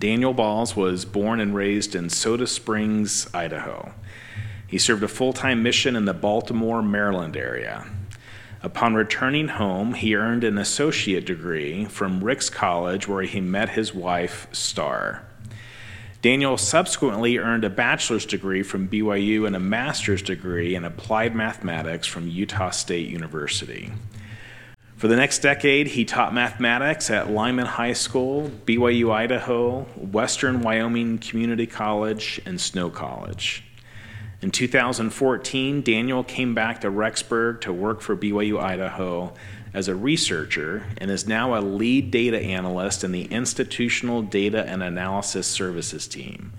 Daniel Balls was born and raised in Soda Springs, Idaho. He served a full time mission in the Baltimore, Maryland area. Upon returning home, he earned an associate degree from Ricks College, where he met his wife, Star. Daniel subsequently earned a bachelor's degree from BYU and a master's degree in applied mathematics from Utah State University. For the next decade, he taught mathematics at Lyman High School, BYU Idaho, Western Wyoming Community College, and Snow College. In 2014, Daniel came back to Rexburg to work for BYU Idaho as a researcher and is now a lead data analyst in the Institutional Data and Analysis Services team,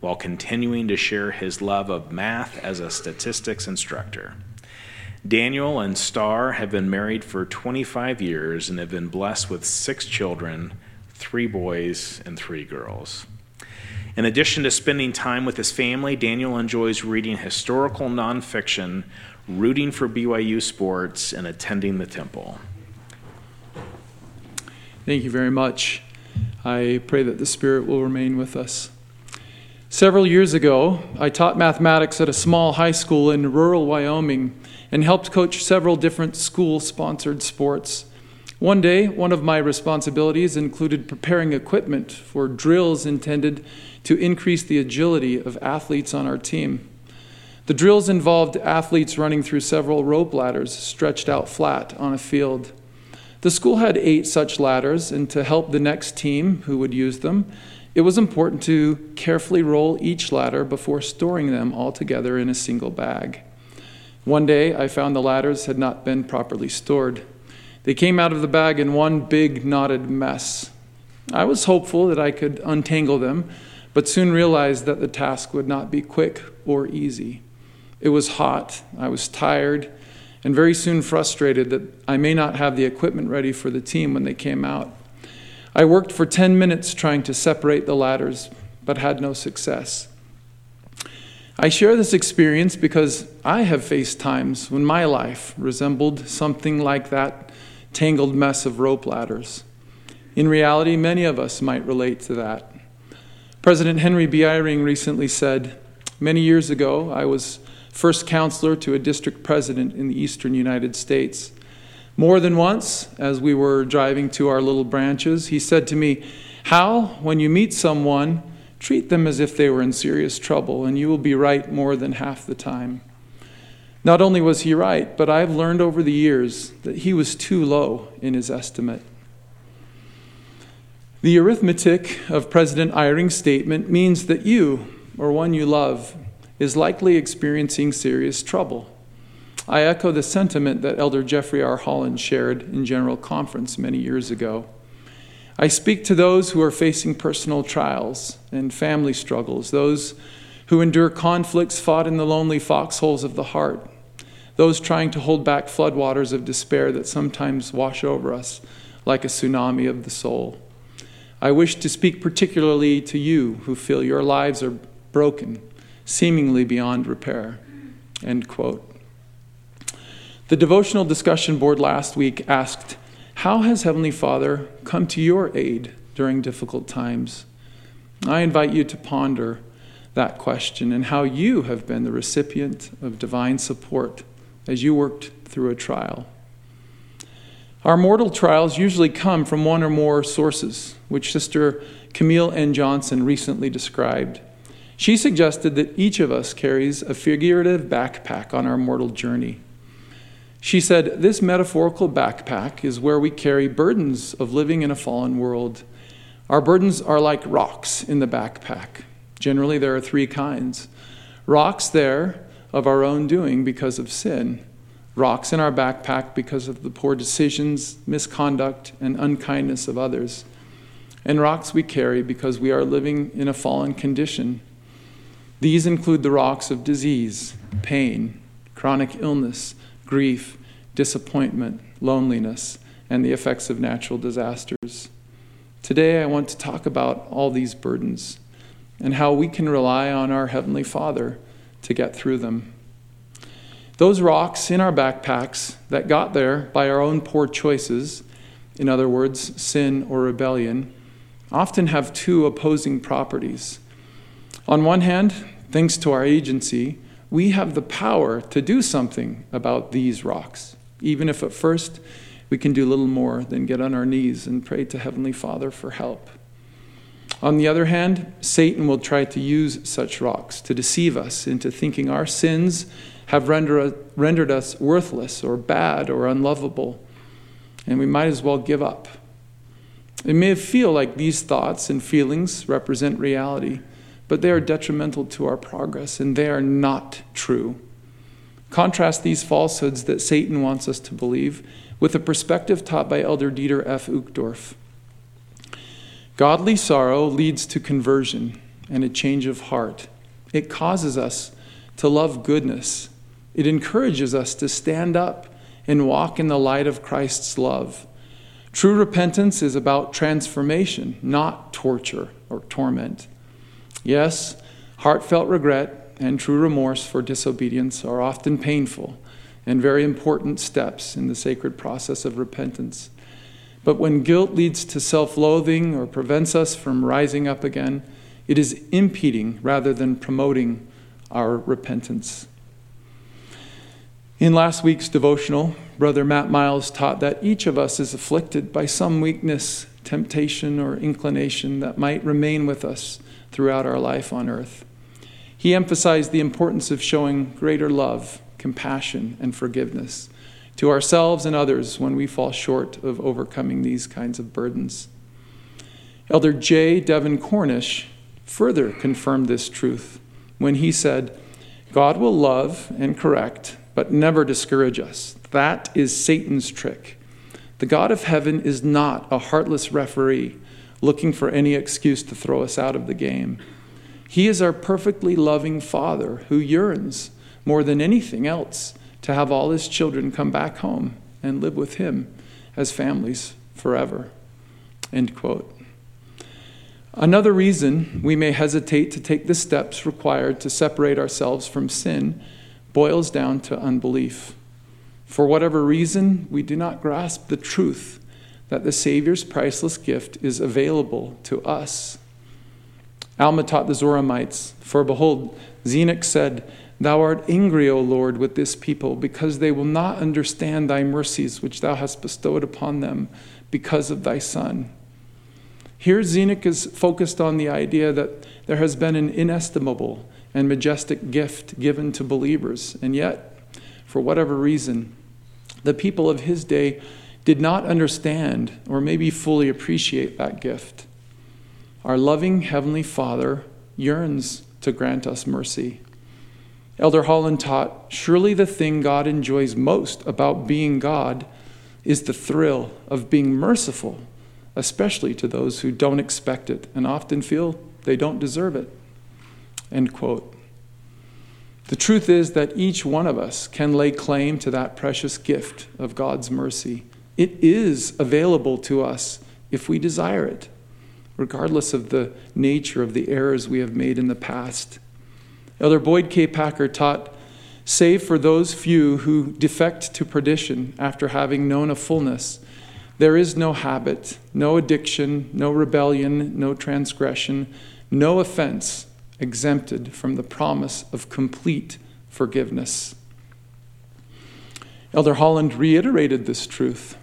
while continuing to share his love of math as a statistics instructor. Daniel and Star have been married for 25 years and have been blessed with six children three boys and three girls. In addition to spending time with his family, Daniel enjoys reading historical nonfiction, rooting for BYU sports, and attending the temple. Thank you very much. I pray that the Spirit will remain with us. Several years ago, I taught mathematics at a small high school in rural Wyoming and helped coach several different school sponsored sports. One day, one of my responsibilities included preparing equipment for drills intended to increase the agility of athletes on our team. The drills involved athletes running through several rope ladders stretched out flat on a field. The school had eight such ladders, and to help the next team who would use them, it was important to carefully roll each ladder before storing them all together in a single bag. One day, I found the ladders had not been properly stored. They came out of the bag in one big knotted mess. I was hopeful that I could untangle them, but soon realized that the task would not be quick or easy. It was hot, I was tired, and very soon frustrated that I may not have the equipment ready for the team when they came out. I worked for 10 minutes trying to separate the ladders, but had no success. I share this experience because I have faced times when my life resembled something like that tangled mess of rope ladders. In reality, many of us might relate to that. President Henry B. Eyring recently said, Many years ago, I was first counselor to a district president in the eastern United States. More than once, as we were driving to our little branches, he said to me, Hal, when you meet someone, Treat them as if they were in serious trouble, and you will be right more than half the time. Not only was he right, but I've learned over the years that he was too low in his estimate. The arithmetic of President Eyring's statement means that you, or one you love, is likely experiencing serious trouble. I echo the sentiment that Elder Jeffrey R. Holland shared in General Conference many years ago. I speak to those who are facing personal trials and family struggles, those who endure conflicts fought in the lonely foxholes of the heart, those trying to hold back floodwaters of despair that sometimes wash over us like a tsunami of the soul. I wish to speak particularly to you who feel your lives are broken, seemingly beyond repair. End quote. The devotional discussion board last week asked, how has Heavenly Father come to your aid during difficult times? I invite you to ponder that question and how you have been the recipient of divine support as you worked through a trial. Our mortal trials usually come from one or more sources, which Sister Camille N. Johnson recently described. She suggested that each of us carries a figurative backpack on our mortal journey. She said, This metaphorical backpack is where we carry burdens of living in a fallen world. Our burdens are like rocks in the backpack. Generally, there are three kinds rocks there of our own doing because of sin, rocks in our backpack because of the poor decisions, misconduct, and unkindness of others, and rocks we carry because we are living in a fallen condition. These include the rocks of disease, pain, chronic illness, grief, disappointment, loneliness, and the effects of natural disasters. Today, I want to talk about all these burdens and how we can rely on our Heavenly Father to get through them. Those rocks in our backpacks that got there by our own poor choices, in other words, sin or rebellion, often have two opposing properties. On one hand, thanks to our agency, we have the power to do something about these rocks, even if at first we can do little more than get on our knees and pray to Heavenly Father for help. On the other hand, Satan will try to use such rocks to deceive us into thinking our sins have rendered us worthless or bad or unlovable, and we might as well give up. It may feel like these thoughts and feelings represent reality, but they are detrimental to our progress, and they are not true. Contrast these falsehoods that Satan wants us to believe with a perspective taught by Elder Dieter F. Uchtdorf. Godly sorrow leads to conversion and a change of heart. It causes us to love goodness. It encourages us to stand up and walk in the light of Christ's love. True repentance is about transformation, not torture or torment. Yes, heartfelt regret and true remorse for disobedience are often painful and very important steps in the sacred process of repentance. But when guilt leads to self loathing or prevents us from rising up again, it is impeding rather than promoting our repentance. In last week's devotional, Brother Matt Miles taught that each of us is afflicted by some weakness, temptation, or inclination that might remain with us throughout our life on earth. He emphasized the importance of showing greater love, compassion, and forgiveness to ourselves and others when we fall short of overcoming these kinds of burdens. Elder J. Devin Cornish further confirmed this truth when he said, God will love and correct, but never discourage us. That is Satan's trick. The God of heaven is not a heartless referee looking for any excuse to throw us out of the game. He is our perfectly loving Father who yearns more than anything else to have all his children come back home and live with him as families forever. End quote. Another reason we may hesitate to take the steps required to separate ourselves from sin boils down to unbelief. For whatever reason, we do not grasp the truth that the Savior's priceless gift is available to us. Alma taught the Zoramites, For behold, Zenock said, Thou art angry, O Lord, with this people, because they will not understand thy mercies which thou hast bestowed upon them because of thy Son. Here, Zenock is focused on the idea that there has been an inestimable and majestic gift given to believers, and yet, for whatever reason, the people of his day did not understand or maybe fully appreciate that gift. Our loving Heavenly Father yearns to grant us mercy. Elder Holland taught surely the thing God enjoys most about being God is the thrill of being merciful, especially to those who don't expect it and often feel they don't deserve it. End quote. The truth is that each one of us can lay claim to that precious gift of God's mercy. It is available to us if we desire it, regardless of the nature of the errors we have made in the past. Elder Boyd K. Packer taught Save for those few who defect to perdition after having known a fullness, there is no habit, no addiction, no rebellion, no transgression, no offense exempted from the promise of complete forgiveness. Elder Holland reiterated this truth.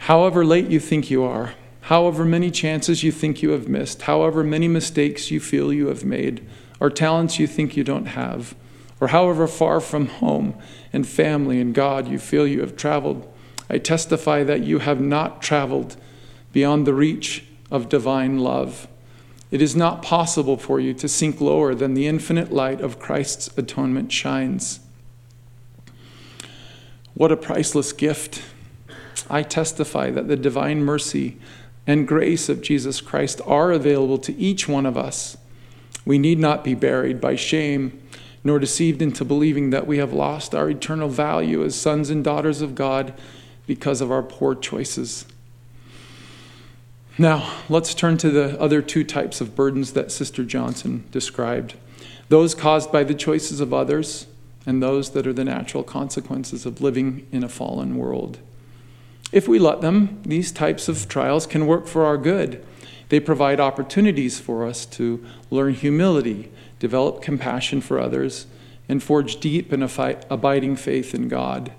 However late you think you are, however many chances you think you have missed, however many mistakes you feel you have made, or talents you think you don't have, or however far from home and family and God you feel you have traveled, I testify that you have not traveled beyond the reach of divine love. It is not possible for you to sink lower than the infinite light of Christ's atonement shines. What a priceless gift! I testify that the divine mercy and grace of Jesus Christ are available to each one of us we need not be buried by shame, nor deceived into believing that we have lost our eternal value as sons and daughters of God because of our poor choices. Now, let's turn to the other two types of burdens that Sister Johnson described those caused by the choices of others, and those that are the natural consequences of living in a fallen world. If we let them, these types of trials can work for our good They provide opportunities for us to learn humility, develop compassion for others, and forge deep and abiding faith in God.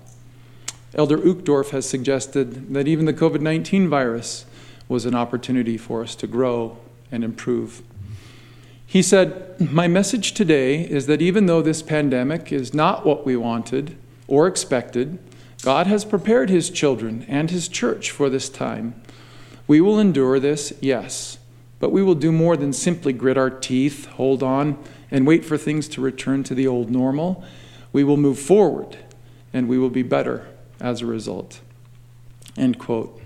Elder Uchtdorf has suggested that even the COVID 19 virus was an opportunity for us to grow and improve. He said, My message today is that even though this pandemic is not what we wanted or expected, God has prepared His children and His church for this time. We will endure this, yes, but we will do more than simply grit our teeth, hold on, and wait for things to return to the old normal. We will move forward, and we will be better as a result. End quote.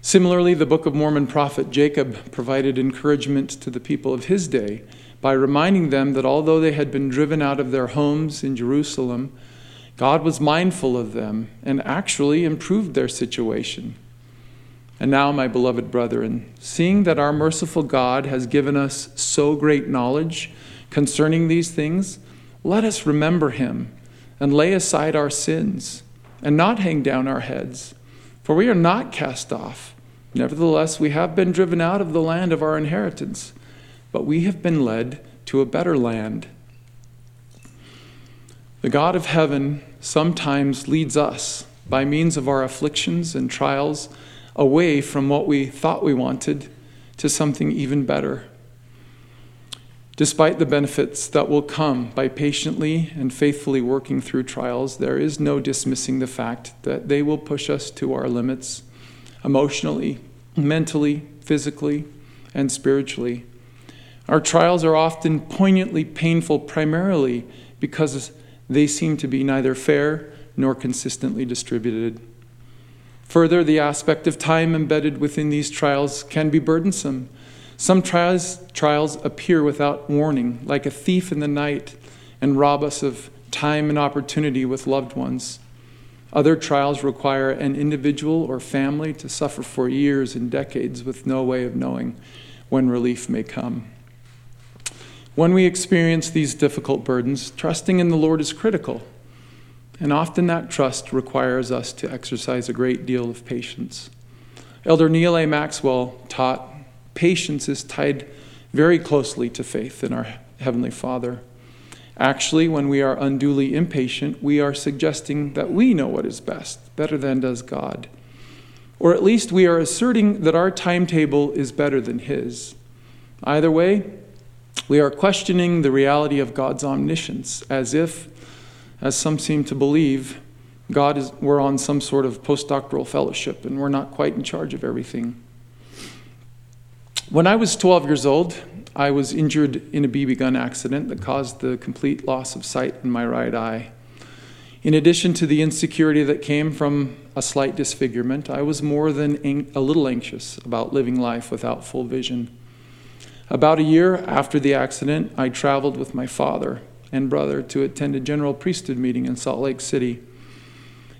Similarly, the Book of Mormon prophet Jacob provided encouragement to the people of his day by reminding them that although they had been driven out of their homes in Jerusalem, God was mindful of them and actually improved their situation. And now, my beloved brethren, seeing that our merciful God has given us so great knowledge concerning these things, let us remember him and lay aside our sins and not hang down our heads, for we are not cast off Nevertheless, we have been driven out of the land of our inheritance, but we have been led to a better land. The God of heaven sometimes leads us, by means of our afflictions and trials, away from what we thought we wanted to something even better. Despite the benefits that will come by patiently and faithfully working through trials, there is no dismissing the fact that they will push us to our limits emotionally, mentally, physically, and spiritually. Our trials are often poignantly painful primarily because they seem to be neither fair nor consistently distributed. Further, the aspect of time embedded within these trials can be burdensome. Some trials, trials appear without warning, like a thief in the night, and rob us of time and opportunity with loved ones. Other trials require an individual or family to suffer for years and decades with no way of knowing when relief may come. When we experience these difficult burdens, trusting in the Lord is critical. And often that trust requires us to exercise a great deal of patience. Elder Neal A. Maxwell taught patience is tied very closely to faith in our Heavenly Father. Actually, when we are unduly impatient, we are suggesting that we know what is best, better than does God. Or at least we are asserting that our timetable is better than His. Either way, we are questioning the reality of God's omniscience, as if, as some seem to believe, God is, we're on some sort of postdoctoral fellowship and we're not quite in charge of everything. When I was 12 years old, I was injured in a BB gun accident that caused the complete loss of sight in my right eye. In addition to the insecurity that came from a slight disfigurement, I was more than a little anxious about living life without full vision. About a year after the accident, I traveled with my father and brother to attend a general priesthood meeting in Salt Lake City.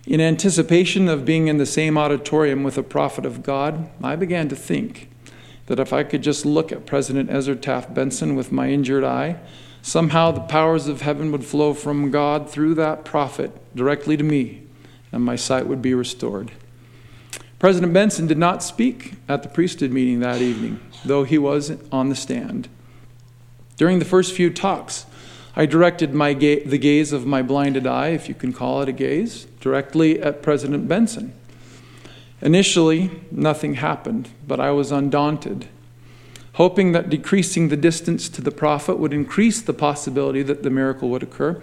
In anticipation of being in the same auditorium with a prophet of God, I began to think that if I could just look at President Ezra Taft Benson with my injured eye, somehow the powers of heaven would flow from God through that prophet directly to me, and my sight would be restored. President Benson did not speak at the priesthood meeting that evening, though he was on the stand. During the first few talks, I directed my ga- the gaze of my blinded eye, if you can call it a gaze, directly at President Benson. Initially, nothing happened, but I was undaunted, hoping that decreasing the distance to the prophet would increase the possibility that the miracle would occur.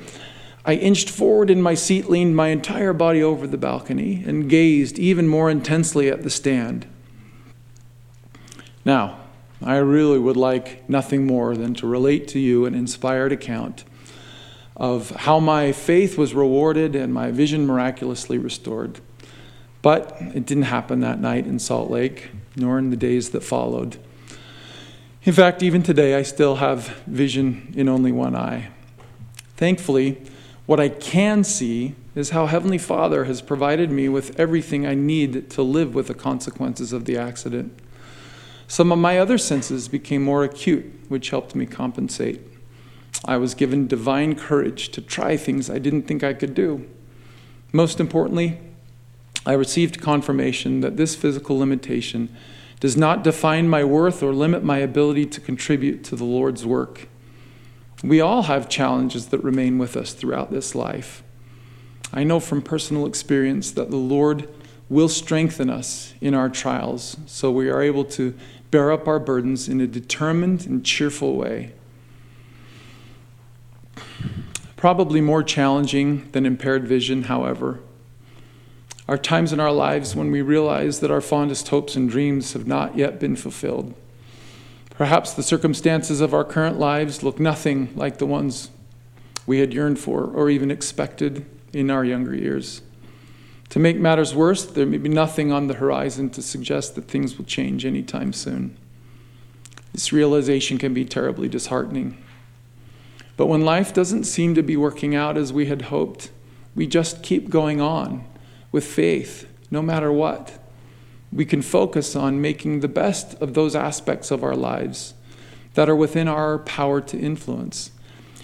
I inched forward in my seat, leaned my entire body over the balcony, and gazed even more intensely at the stand. Now, I really would like nothing more than to relate to you an inspired account of how my faith was rewarded and my vision miraculously restored. But it didn't happen that night in Salt Lake, nor in the days that followed. In fact, even today, I still have vision in only one eye. Thankfully, what I can see is how Heavenly Father has provided me with everything I need to live with the consequences of the accident. Some of my other senses became more acute, which helped me compensate. I was given divine courage to try things I didn't think I could do. Most importantly, I received confirmation that this physical limitation does not define my worth or limit my ability to contribute to the Lord's work. We all have challenges that remain with us throughout this life. I know from personal experience that the Lord will strengthen us in our trials so we are able to bear up our burdens in a determined and cheerful way. Probably more challenging than impaired vision, however, are times in our lives when we realize that our fondest hopes and dreams have not yet been fulfilled. Perhaps the circumstances of our current lives look nothing like the ones we had yearned for or even expected in our younger years. To make matters worse, there may be nothing on the horizon to suggest that things will change anytime soon. This realization can be terribly disheartening. But when life doesn't seem to be working out as we had hoped, we just keep going on with faith, no matter what we can focus on making the best of those aspects of our lives that are within our power to influence.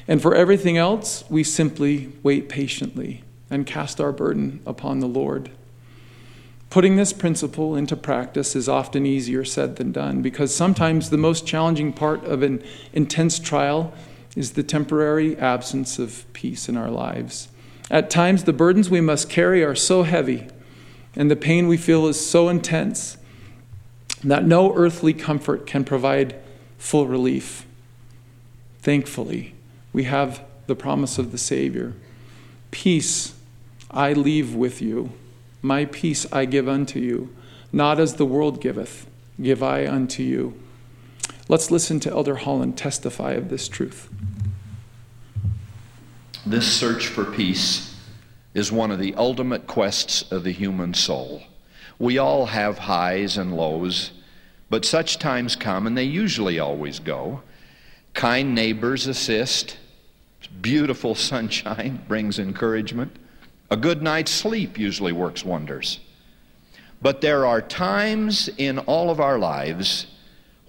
And for everything else, we simply wait patiently and cast our burden upon the Lord. Putting this principle into practice is often easier said than done because sometimes the most challenging part of an intense trial is the temporary absence of peace in our lives. At times, the burdens we must carry are so heavy and the pain we feel is so intense that no earthly comfort can provide full relief. Thankfully, we have the promise of the Savior Peace I leave with you, my peace I give unto you, not as the world giveth, give I unto you. Let's listen to Elder Holland testify of this truth. This search for peace is one of the ultimate quests of the human soul. We all have highs and lows, but such times come, and they usually always go. Kind neighbors assist, beautiful sunshine brings encouragement, a good night's sleep usually works wonders. But there are times in all of our lives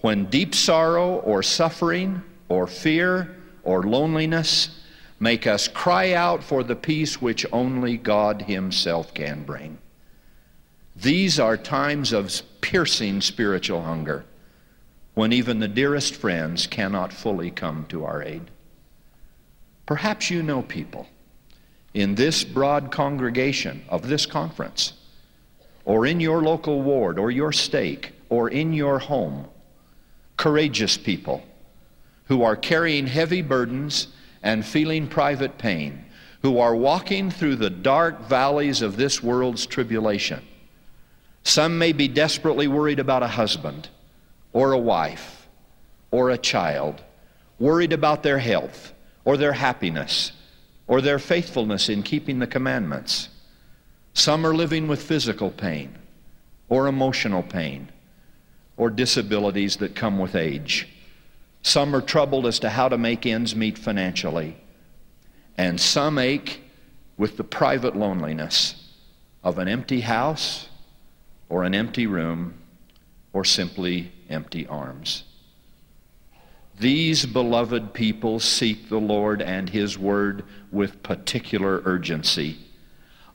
when deep sorrow or suffering or fear or loneliness make us cry out for the peace which only God Himself can bring. These are times of piercing spiritual hunger when even the dearest friends cannot fully come to our aid. Perhaps you know people in this broad congregation of this conference, or in your local ward, or your stake, or in your home, courageous people who are carrying heavy burdens and feeling private pain, who are walking through the dark valleys of this world's tribulation. Some may be desperately worried about a husband or a wife or a child, worried about their health or their happiness or their faithfulness in keeping the commandments. Some are living with physical pain or emotional pain or disabilities that come with age. Some are troubled as to how to make ends meet financially. And some ache with the private loneliness of an empty house or an empty room or simply empty arms. These beloved people seek the Lord and His Word with particular urgency,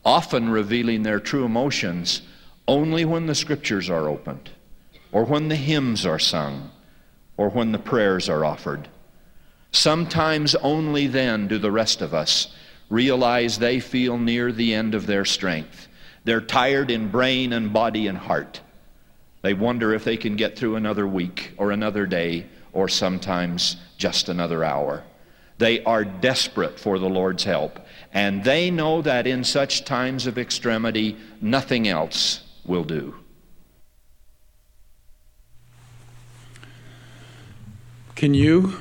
often revealing their true emotions only when the Scriptures are opened or when the hymns are sung or when the prayers are offered. Sometimes only then do the rest of us realize they feel near the end of their strength. They're tired in brain and body and heart. They wonder if they can get through another week or another day or sometimes just another hour. They are desperate for the Lord's help, and they know that in such times of extremity, nothing else will do. Can you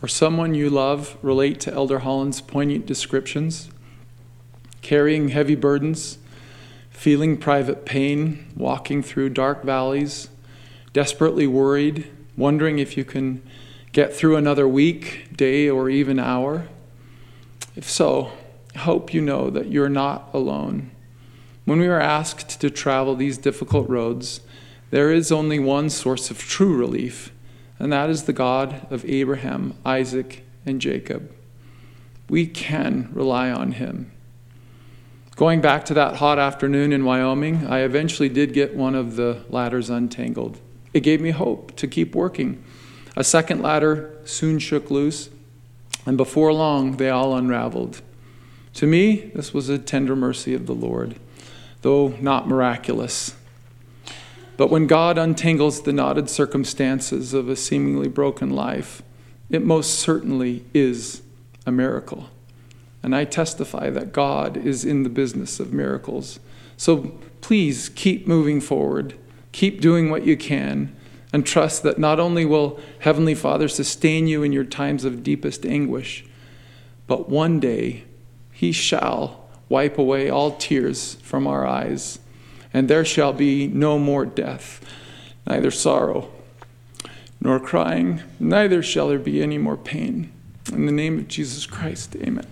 or someone you love relate to Elder Holland's poignant descriptions? Carrying heavy burdens, feeling private pain, walking through dark valleys, desperately worried, wondering if you can get through another week, day, or even hour? If so, I hope you know that you're not alone. When we are asked to travel these difficult roads, there is only one source of true relief and that is the God of Abraham, Isaac, and Jacob. We can rely on him. Going back to that hot afternoon in Wyoming, I eventually did get one of the ladders untangled. It gave me hope to keep working. A second ladder soon shook loose, and before long they all unraveled. To me, this was a tender mercy of the Lord, though not miraculous. But when God untangles the knotted circumstances of a seemingly broken life, it most certainly is a miracle. And I testify that God is in the business of miracles. So please keep moving forward, keep doing what you can, and trust that not only will Heavenly Father sustain you in your times of deepest anguish, but one day He shall wipe away all tears from our eyes and there shall be no more death, neither sorrow nor crying, neither shall there be any more pain. In the name of Jesus Christ, amen.